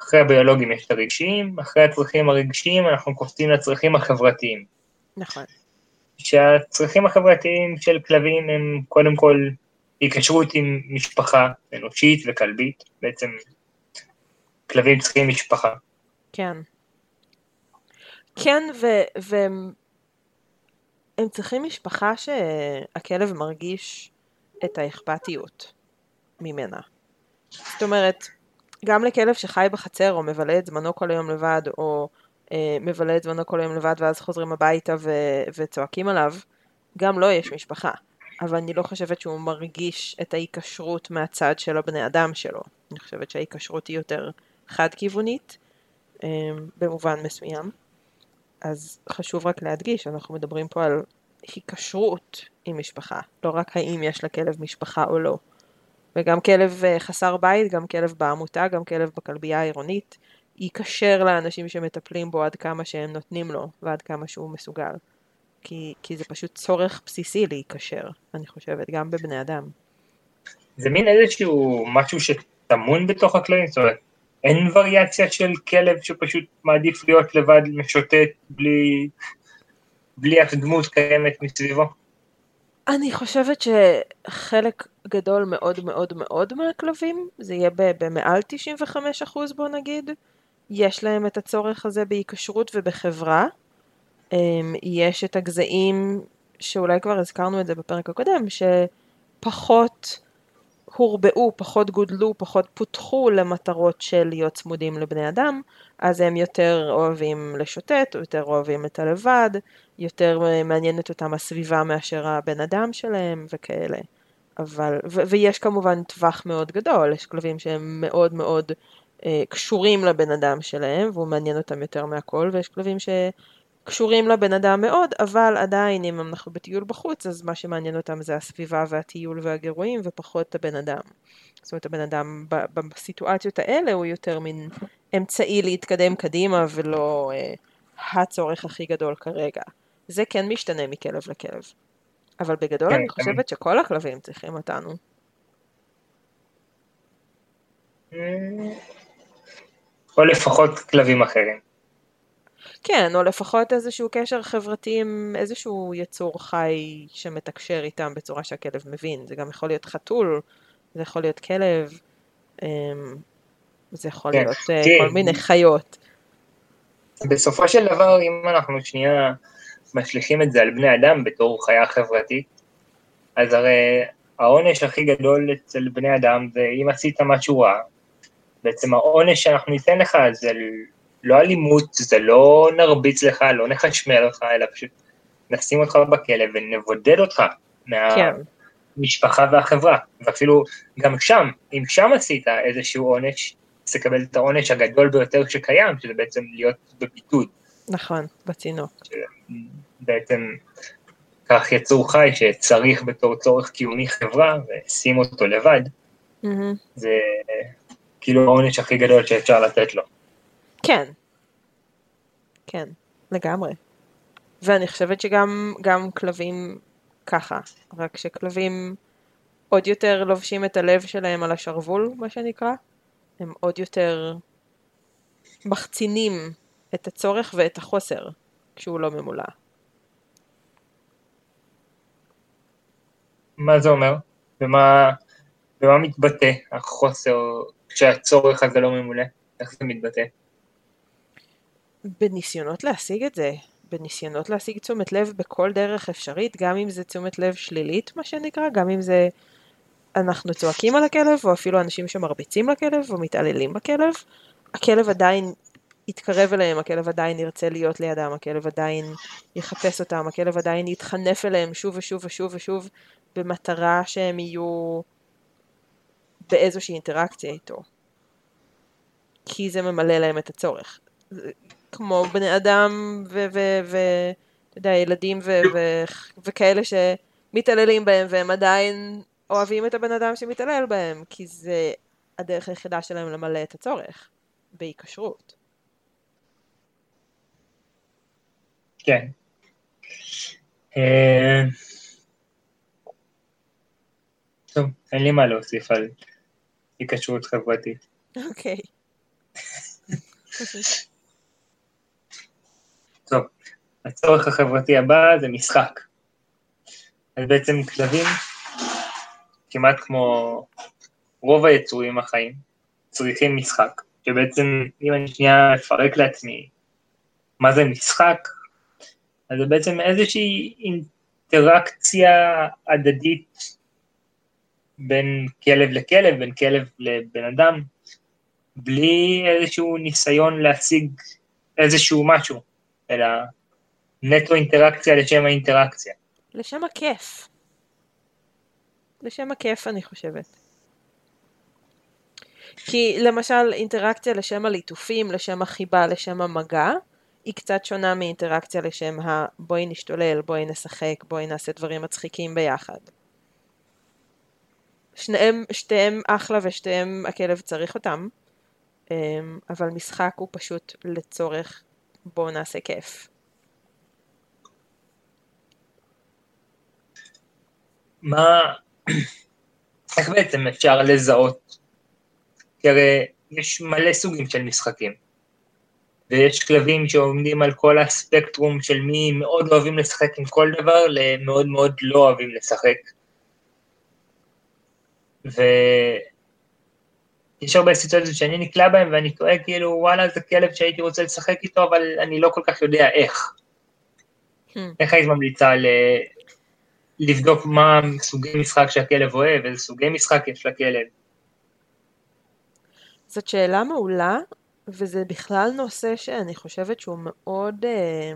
אחרי הביולוגים יש את הרגשיים, אחרי הצרכים הרגשיים אנחנו קופצים לצרכים החברתיים. נכון. שהצרכים החברתיים של כלבים הם קודם כל היקשרות עם משפחה אנושית וכלבית, בעצם כלבים צריכים משפחה. כן. כן, ו- והם הם צריכים משפחה שהכלב מרגיש את האכפתיות ממנה. זאת אומרת, גם לכלב שחי בחצר או מבלה את זמנו כל היום לבד, או אה, מבלה את זמנו כל היום לבד ואז חוזרים הביתה ו- וצועקים עליו, גם לו יש משפחה. אבל אני לא חושבת שהוא מרגיש את ההיקשרות מהצד של הבני אדם שלו. אני חושבת שההיקשרות היא יותר חד-כיוונית, אה, במובן מסוים. אז חשוב רק להדגיש, אנחנו מדברים פה על היקשרות עם משפחה, לא רק האם יש לכלב משפחה או לא. וגם כלב אה, חסר בית, גם כלב בעמותה, גם כלב בכלבייה העירונית, ייקשר לאנשים שמטפלים בו עד כמה שהם נותנים לו ועד כמה שהוא מסוגל. כי, כי זה פשוט צורך בסיסי להיקשר, אני חושבת, גם בבני אדם. זה מין איזשהו משהו שטמון בתוך הכלבים, זאת אומרת, אין וריאציה של כלב שפשוט מעדיף להיות לבד משוטט בלי, בלי הדמות קיימת מסביבו. אני חושבת שחלק גדול מאוד מאוד מאוד מהכלבים, זה יהיה במעל 95% בוא נגיד, יש להם את הצורך הזה בהיקשרות ובחברה. אמ, יש את הגזעים, שאולי כבר הזכרנו את זה בפרק הקודם, שפחות הורבעו, פחות גודלו, פחות פותחו למטרות של להיות צמודים לבני אדם, אז הם יותר אוהבים לשוטט, או יותר אוהבים את הלבד, יותר מעניינת אותם הסביבה מאשר הבן אדם שלהם וכאלה. אבל, ו- ויש כמובן טווח מאוד גדול, יש כלבים שהם מאוד מאוד אה, קשורים לבן אדם שלהם, והוא מעניין אותם יותר מהכל, ויש כלבים שקשורים לבן אדם מאוד, אבל עדיין אם אנחנו בטיול בחוץ, אז מה שמעניין אותם זה הסביבה והטיול והגירויים, ופחות הבן אדם. זאת אומרת, הבן אדם בסיטואציות האלה הוא יותר מין אמצעי להתקדם קדימה, ולא אה, הצורך הכי גדול כרגע. זה כן משתנה מכלב לכלב. אבל בגדול כן, אני אני- חושבת שכל הכלבים צריכים אותנו. או לפחות כלבים אחרים. כן, או לפחות איזשהו קשר חברתי עם איזשהו יצור חי שמתקשר איתם בצורה שהכלב מבין. זה גם יכול להיות חתול, זה יכול להיות כלב, אמ, זה יכול כן, להיות אה, תראי, כל מיני חיות. בסופו של דבר, אם אנחנו שנייה משליכים את זה על בני אדם בתור חיה חברתית, אז הרי העונש הכי גדול אצל בני אדם זה אם עשית משהו רע, בעצם העונש שאנחנו ניתן לך זה לא אלימות, זה לא נרביץ לך, לא נחשמל אותך, אלא פשוט נשים אותך בכלא ונבודד אותך כן, מהמשפחה והחברה. ואפילו גם שם, אם שם עשית איזשהו עונש, אז תקבל את העונש הגדול ביותר שקיים, שזה בעצם להיות בבידוד. נכון, בצינוק. בעצם כך יצור חי שצריך בתור צורך קיומי חברה, ושים אותו לבד, מהמם. זה כאילו העונש הכי גדול שאפשר לתת לו. כן. כן, לגמרי. ואני חושבת שגם גם כלבים ככה, רק שכלבים עוד יותר לובשים את הלב שלהם על השרוול, מה שנקרא. הם עוד יותר מחצינים את הצורך ואת החוסר כשהוא לא ממולא. מה זה אומר? ומה, ומה מתבטא החוסר כשהצורך הזה לא ממולא? איך זה מתבטא? בניסיונות להשיג את זה, בניסיונות להשיג תשומת לב בכל דרך אפשרית, גם אם זה תשומת לב שלילית, מה שנקרא, גם אם זה אנחנו צועקים על הכלב, או אפילו אנשים שמרביצים לכלב, או מתעללים בכלב, הכלב עדיין יתקרב אליהם, הכלב עדיין ירצה להיות לידם, הכלב עדיין יחפש אותם, הכלב עדיין יתחנף אליהם שוב ושוב ושוב ושוב, במטרה שהם יהיו באיזושהי אינטראקציה איתו. כי זה ממלא להם את הצורך. כמו בני אדם ואתה יודע, ילדים ו- ו- וכאלה שמתעללים בהם והם עדיין אוהבים את הבן אדם שמתעלל בהם, כי זה הדרך היחידה שלהם למלא את הצורך, בהיקשרות. כן. אה, טוב, אין לי מה להוסיף על היקשרות חברתית. אוקיי. (laughs) טוב, הצורך החברתי הבא זה משחק. אז בעצם כלבים, כמעט כמו רוב היצורים החיים, צריכים משחק. שבעצם, אם אני שנייה אפרק לעצמי מה זה משחק, אז זה בעצם איזושהי אינטראקציה הדדית בין כלב לכלב, בין כלב לבן אדם, בלי איזשהו ניסיון להשיג איזשהו משהו, אלא נטו אינטראקציה לשם האינטראקציה. לשם הכיף. לשם הכיף אני חושבת. כי למשל אינטראקציה לשם הליטופים, לשם החיבה, לשם המגע, היא קצת שונה מאינטראקציה לשם ה בואי נשתולל, בואי נשחק, בואי נעשה דברים מצחיקים ביחד. שניהם, שתיהם אחלה ושתיהם הכלב צריך אותם, אמ, אבל משחק הוא פשוט לצורך בואו נעשה כיף. מה, איך בעצם אפשר לזהות? כי הרי יש מלא סוגים של משחקים, ויש כלבים שעומדים על כל הספקטרום של מי מאוד אוהבים לשחק עם כל דבר, למאוד מאוד לא אוהבים לשחק. ויש הרבה סיטואציות שאני נקלע בהן ואני טועה כאילו וואלה זה כלב שהייתי רוצה לשחק איתו אבל אני לא כל כך יודע איך. Hmm. איך היית ממליצה. לבדוק מה סוגי משחק שהכלב אוהב, איזה סוגי משחק יש לכלב? זאת שאלה מעולה, וזה בכלל נושא שאני חושבת שהוא מאוד, אה,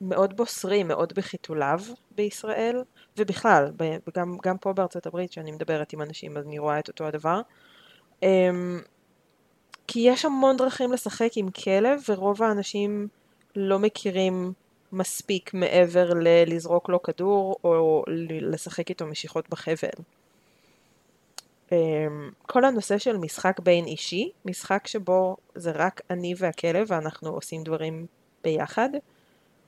מאוד בוסרי, מאוד בחיתוליו בישראל, ובכלל, גם, גם פה בארצות הברית, שאני מדברת עם אנשים, אז אני רואה את אותו הדבר. אמ, כי יש המון דרכים לשחק עם כלב, ורוב האנשים לא מכירים מספיק מעבר ללזרוק לו כדור, או לשחק איתו משיכות בחבל. אמ, כל הנושא של משחק בין אישי, משחק שבו זה רק אני והכלב ואנחנו עושים דברים ביחד,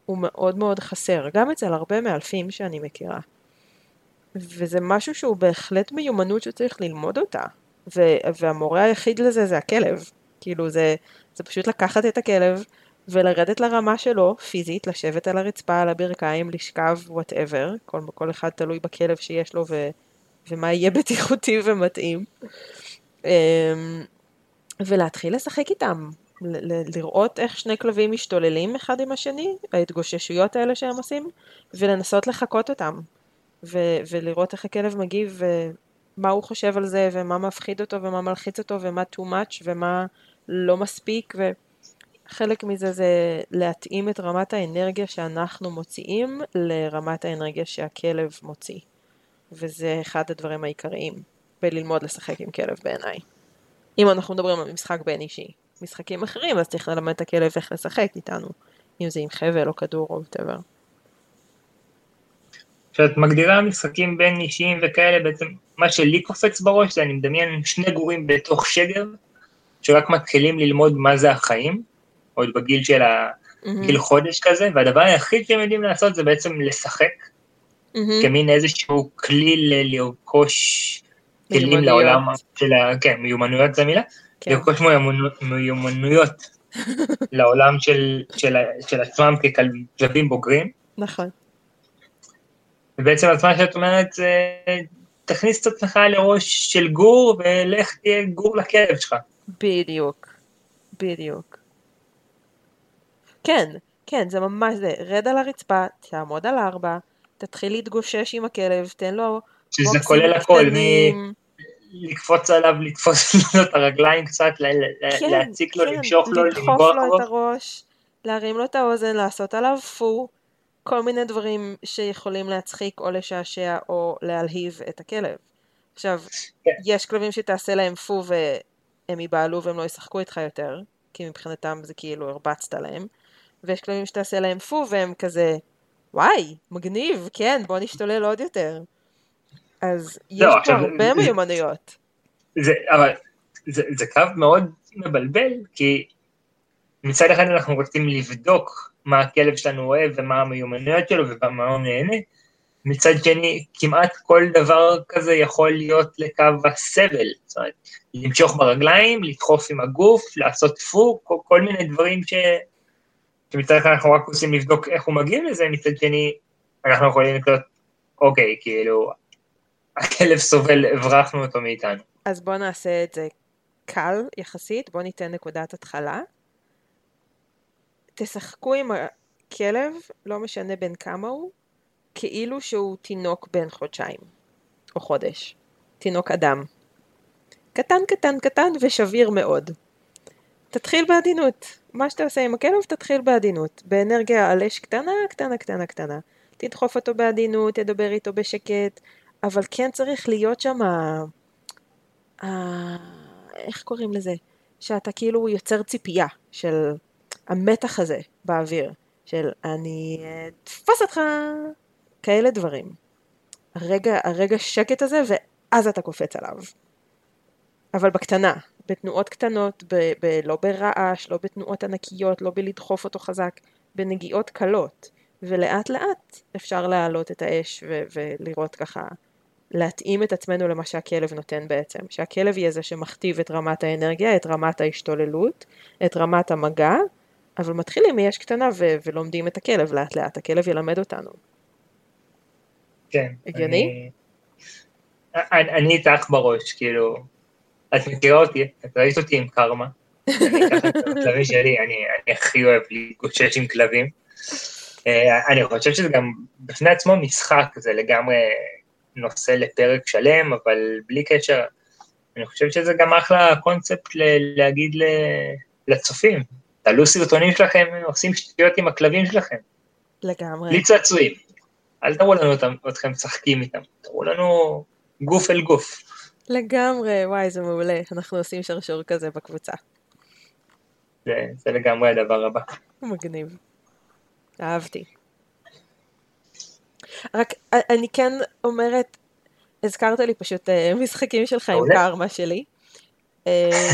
הוא מאוד מאוד חסר, גם אצל הרבה מאלפים שאני מכירה. וזה משהו שהוא בהחלט מיומנות שצריך ללמוד אותה. והמורה היחיד לזה זה הכלב. כאילו זה, זה פשוט לקחת את הכלב ולרדת לרמה שלו, פיזית, לשבת על הרצפה, על הברכיים, לשכב, וואטאבר, כל, כל אחד תלוי בכלב שיש לו ו, ומה יהיה בטיחותי ומתאים. אמ, ולהתחיל לשחק איתם, ל- לראות איך שני כלבים משתוללים אחד עם השני, ההתגוששויות האלה שהם עושים, ולנסות לחקות אותם. ו- ולראות איך הכלב מגיב ומה הוא חושב על זה ומה מפחיד אותו ומה מלחיץ אותו ומה too much ומה לא מספיק וחלק מזה זה להתאים את רמת האנרגיה שאנחנו מוציאים לרמת האנרגיה שהכלב מוציא וזה אחד הדברים העיקריים בללמוד לשחק עם כלב בעיניי. אם אנחנו מדברים על משחק בין אישי, משחקים אחרים אז צריך ללמד את הכלב איך לשחק איתנו, אם זה עם חבל או כדור או whatever. כשאת מגדירה משחקים בין אישיים וכאלה, בעצם מה שלי קופץ בראש זה אני מדמיין שני גורים בתוך שגר, שרק מתחילים ללמוד מה זה החיים, עוד בגיל של הגיל mm-hmm. חודש כזה, והדבר היחיד שהם יודעים לעשות זה בעצם לשחק. כמין איזשהו כלי לרכוש כלים. לעולם של ה... כן, מיומנויות זה המילה? כן. לרכוש מיומנו- מיומנויות (laughs) לעולם של, של, ה- של עצמם ככלבים בוגרים. נכון. ובעצם אז מה שאת אומרת זה, תכניס את עצמך לראש של גור ולך תהיה גור לכלב שלך. בדיוק. בדיוק. כן, כן, זה ממש זה. רד על הרצפה, תעמוד על ארבע, תתחיל להתגושש עם הכלב, תן לו שזה כולל הכל, קטנים. מלקפוץ עליו, לתפוס (laughs) לו את הרגליים קצת, כן, להציק לו, כן, למשוך לו, לדחוף לו. את הראש, להרים לו את האוזן, לעשות עליו פו, כל מיני דברים שיכולים להצחיק או לשעשע או להלהיב את הכלב. עכשיו, כן. יש כלבים שתעשה להם פו והם ייבהלו והם לא ישחקו איתך יותר, כי מבחינתם זה כאילו הרבצת להם, ויש כלבים שתעשה להם פו והם כזה, וואי, מגניב, כן, בוא נשתולל עוד יותר. אז יש לא, פה הרבה זה- מיומנויות. זה, אבל זה, זה קו מאוד מבלבל, כי מצד אחד אנחנו רוצים לבדוק מה הכלב שלנו אוהב ומה המיומנויות שלו ומה הוא נהנה, מצד שני כמעט כל דבר כזה יכול להיות לקו הסבל, זאת אומרת, למשוך ברגליים, לדחוף עם הגוף, לעשות פוק, כל, כל מיני דברים ש... שמצד אחד אנחנו רק רוצים לבדוק איך הוא מגיע לזה, מצד שני אנחנו יכולים לקלוט, אוקיי, כאילו, הכלב סובל, הברחנו אותו מאיתנו. אז בואו נעשה את זה קל יחסית, בואו ניתן נקודת התחלה. תשחקו עם הכלב, לא משנה בין כמה הוא, כאילו שהוא תינוק בן חודשיים, או חודש. תינוק אדם. קטן קטן קטן ושביר מאוד. תתחיל בעדינות. מה שאתה עושה עם הכלב, תתחיל בעדינות. באנרגיה על אש קטנה, קטנה, קטנה, קטנה. תדחוף אותו בעדינות, תדבר איתו בשקט, אבל כן צריך להיות שם ה... ה... איך קוראים לזה? שאתה כאילו יוצר ציפייה של המתח הזה באוויר, של אני אה, אתפוס אותך, כאלה דברים. הרגע, הרגע שקט הזה, ואז אתה קופץ עליו. אבל בקטנה, בתנועות קטנות, ב- ב- לא ברעש, לא בתנועות ענקיות, לא בלדחוף אותו חזק, בנגיעות קלות. ולאט לאט אפשר להעלות את האש ו- ולראות ככה, להתאים את עצמנו למה שהכלב נותן בעצם. שהכלב יהיה זה שמכתיב את רמת האנרגיה, את רמת ההשתוללות, את רמת המגע, אבל מתחילים מאש קטנה ו- ולומדים את הכלב לאט לאט, הכלב ילמד אותנו. כן. הגיוני? אני, אני, אני איתך בראש, כאילו, את מכירה אותי, את ראית אותי עם קרמה. אני את הכלבים שלי, אני, אני הכי אוהב להתגושש עם כלבים. אה, אני חושב שזה גם בפני עצמו משחק, זה לגמרי נושא לפרק שלם, אבל בלי קשר, אני חושב שזה גם אחלה קונספט ל- להגיד ל- לצופים. תעלו סרטונים שלכם, עושים שטויות עם הכלבים שלכם. לגמרי. בלי צעצועים. אל תראו לנו אותם, אתכם משחקים איתם, תראו לנו גוף אל גוף. לגמרי, וואי, זה מעולה. אנחנו עושים שרשור כזה בקבוצה. זה, זה לגמרי הדבר הבא. מגניב. אהבתי. רק אני כן אומרת, הזכרת לי פשוט אה, משחקים שלך עם. קרמה שלי. אה,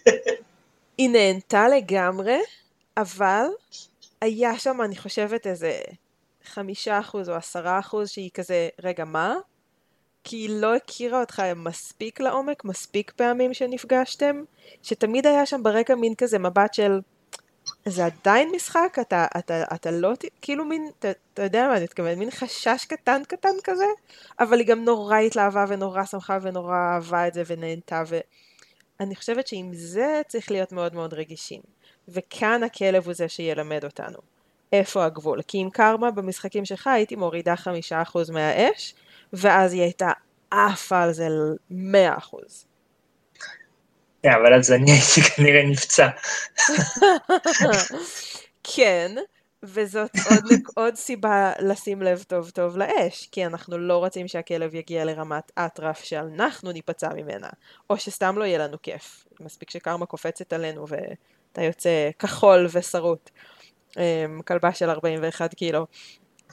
(laughs) היא נהנתה לגמרי, אבל היה שם, אני חושבת, איזה חמישה אחוז או עשרה אחוז שהיא כזה, רגע, מה? כי היא לא הכירה אותך מספיק לעומק, מספיק פעמים שנפגשתם, שתמיד היה שם ברקע מין כזה מבט של, זה עדיין משחק? אתה, אתה, אתה לא, כאילו מין, אתה, אתה יודע מה אני מתכוונת, מין חשש קטן קטן כזה, אבל היא גם נורא התלהבה ונורא שמחה ונורא אהבה את זה ונהנתה, ואני חושבת שעם זה צריך להיות מאוד מאוד רגישים. וכאן הכלב הוא זה שילמד אותנו. איפה הגבול? כי עם קרמה במשחקים שלך הייתי מורידה חמישה אחוז מהאש, ואז היא הייתה עפה על זה מאה אחוז. כן, אבל אז אני הייתי כנראה נפצע. כן, וזאת עוד, (laughs) עוד סיבה לשים לב טוב טוב לאש, כי אנחנו לא רוצים שהכלב יגיע לרמת אטרף שאנחנו ניפצע ממנה, או שסתם לא יהיה לנו כיף. מספיק שקרמה קופצת עלינו ואתה יוצא כחול ושרוט. אמ, כלבה של 41 קילו.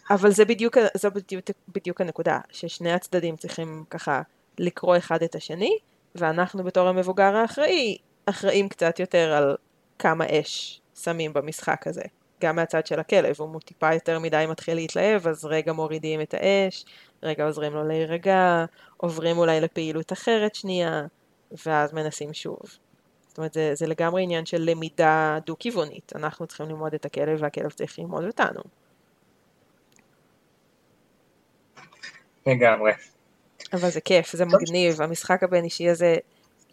אבל זה בדיוק, זו בדיוק, בדיוק הנקודה, ששני הצדדים צריכים ככה לקרוא אחד את השני, ואנחנו בתור המבוגר האחראי, אחראים קצת יותר על כמה אש שמים במשחק הזה. גם מהצד של הכלב, אם הוא טיפה יותר מדי מתחיל להתלהב, אז רגע מורידים את האש, רגע עוזרים לו להירגע, עוברים אולי לפעילות אחרת שנייה, ואז מנסים שוב. זאת אומרת, זה, זה לגמרי עניין של למידה דו-כיוונית. אנחנו צריכים ללמוד את הכלב והכלב צריך ללמוד אותנו. לגמרי. אבל זה כיף, זה מגניב, המשחק הבין אישי הזה,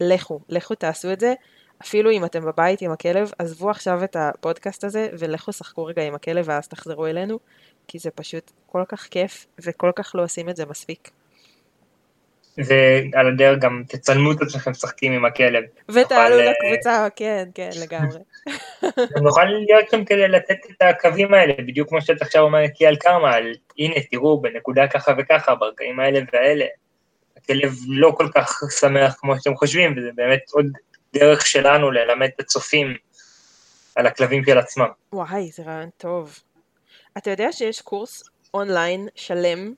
לכו, לכו תעשו את זה. אפילו אם אתם בבית עם הכלב, עזבו עכשיו את הפודקאסט הזה ולכו שחקו רגע עם הכלב ואז תחזרו אלינו, כי זה פשוט כל כך כיף וכל כך לא עושים את זה מספיק. ועל הדרך גם תצלמו את עצמכם משחקים עם הכלב. ותעלו נוכל, אה, לקבוצה, כן, כן, לגמרי. (laughs) נוכל להיות שם כדי לתת את הקווים האלה, בדיוק כמו שאת עכשיו אומרת לי על קרמה, על הנה תראו בנקודה ככה וככה, ברגעים האלה והאלה. הכלב לא כל כך שמח כמו שאתם חושבים, וזה באמת עוד דרך שלנו ללמד את הצופים על הכלבים של עצמם. וואי, זה רעיון טוב. אתה יודע שיש קורס אונליין שלם,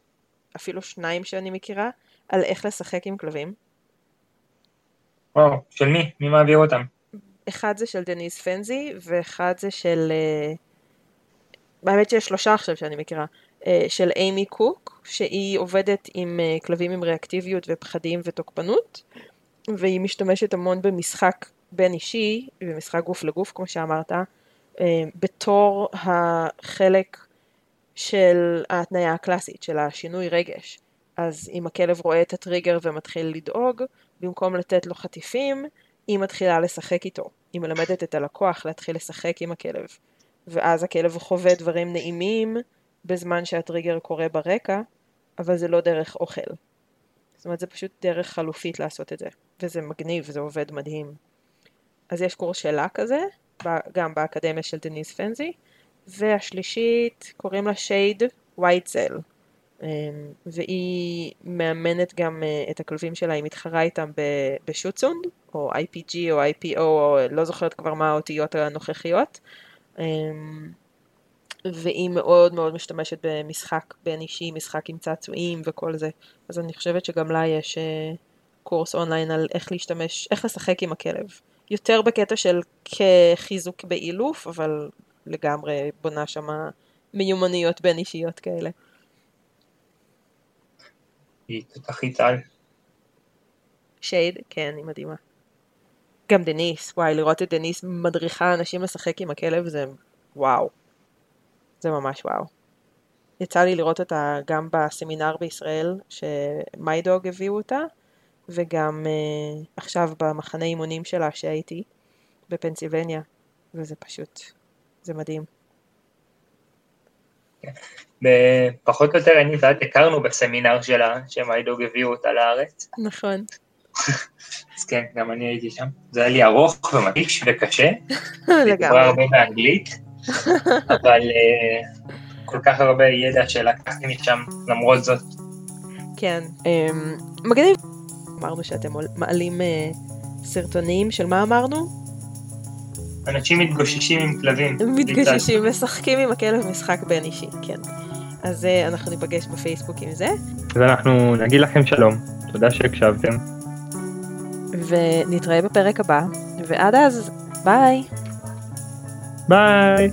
אפילו שניים שאני מכירה, על איך לשחק עם כלבים? וואו, של מי? מי מעביר אותם? אחד זה של דניס פנזי, ואחד זה של... אה, האמת שיש שלושה עכשיו שאני מכירה. אה, של אימי קוק, שהיא עובדת עם אה, כלבים עם ריאקטיביות ופחדים ותוקפנות, והיא משתמשת המון במשחק בין אישי, במשחק גוף לגוף כמו שאמרת, בתור החלק של ההתניה הקלאסית, של השינוי רגש. אז אם הכלב רואה את הטריגר ומתחיל לדאוג, במקום לתת לו חטיפים, היא מתחילה לשחק איתו. היא מלמדת את הלקוח להתחיל לשחק עם הכלב. ואז הכלב חווה דברים נעימים בזמן שהטריגר קורה ברקע, אבל זה לא דרך אוכל. זאת אומרת, זה פשוט דרך חלופית לעשות את זה. וזה מגניב, זה עובד מדהים. אז יש קורס שלה כזה, גם באקדמיה של דניס פנזי, והשלישית קוראים לה שייד וייטזל. אמ, והיא מאמנת גם אה, את הכלבים שלה, היא מתחרה איתם בשוטסונד, או IPG או IPO, או לא זוכרת כבר מה האותיות הנוכחיות. אמ, והיא מאוד מאוד משתמשת במשחק בין אישי, משחק עם צעצועים וכל זה. אז אני חושבת שגם לה יש אה, קורס אונליין על איך להשתמש, איך לשחק עם הכלב. יותר בקטע של כחיזוק באילוף, אבל לגמרי בונה שמה מיומנויות בין אישיות כאלה. היא תותחית על. שייד, כן, היא מדהימה. גם דניס, וואי, לראות את דניס מדריכה אנשים לשחק עם הכלב זה וואו. זה ממש וואו. יצא לי לראות אותה גם בסמינר בישראל, שמיידוג הביאו אותה, וגם uh, עכשיו במחנה אימונים שלה שהייתי בפנסילבניה, וזה פשוט, זה מדהים. פחות או יותר אני ואת הכרנו בסמינר שלה, שמיידוג הביאו אותה לארץ. נכון. (laughs) אז כן, גם אני הייתי שם. זה היה לי ארוך ומתיש וקשה. (laughs) לגמרי. דיברה הרבה באנגלית, (laughs) אבל uh, כל כך הרבה ידע שלקחתי משם למרות זאת. כן. Um, מגניב. אמרנו שאתם מעלים uh, סרטונים של מה אמרנו? אנשים מתגוששים עם כלבים. מתגוששים, משחקים עם הכלב משחק בין אישי, כן. אז uh, אנחנו ניפגש בפייסבוק עם זה. אז אנחנו נגיד לכם שלום, תודה שהקשבתם. ונתראה בפרק הבא, ועד אז, ביי. ביי.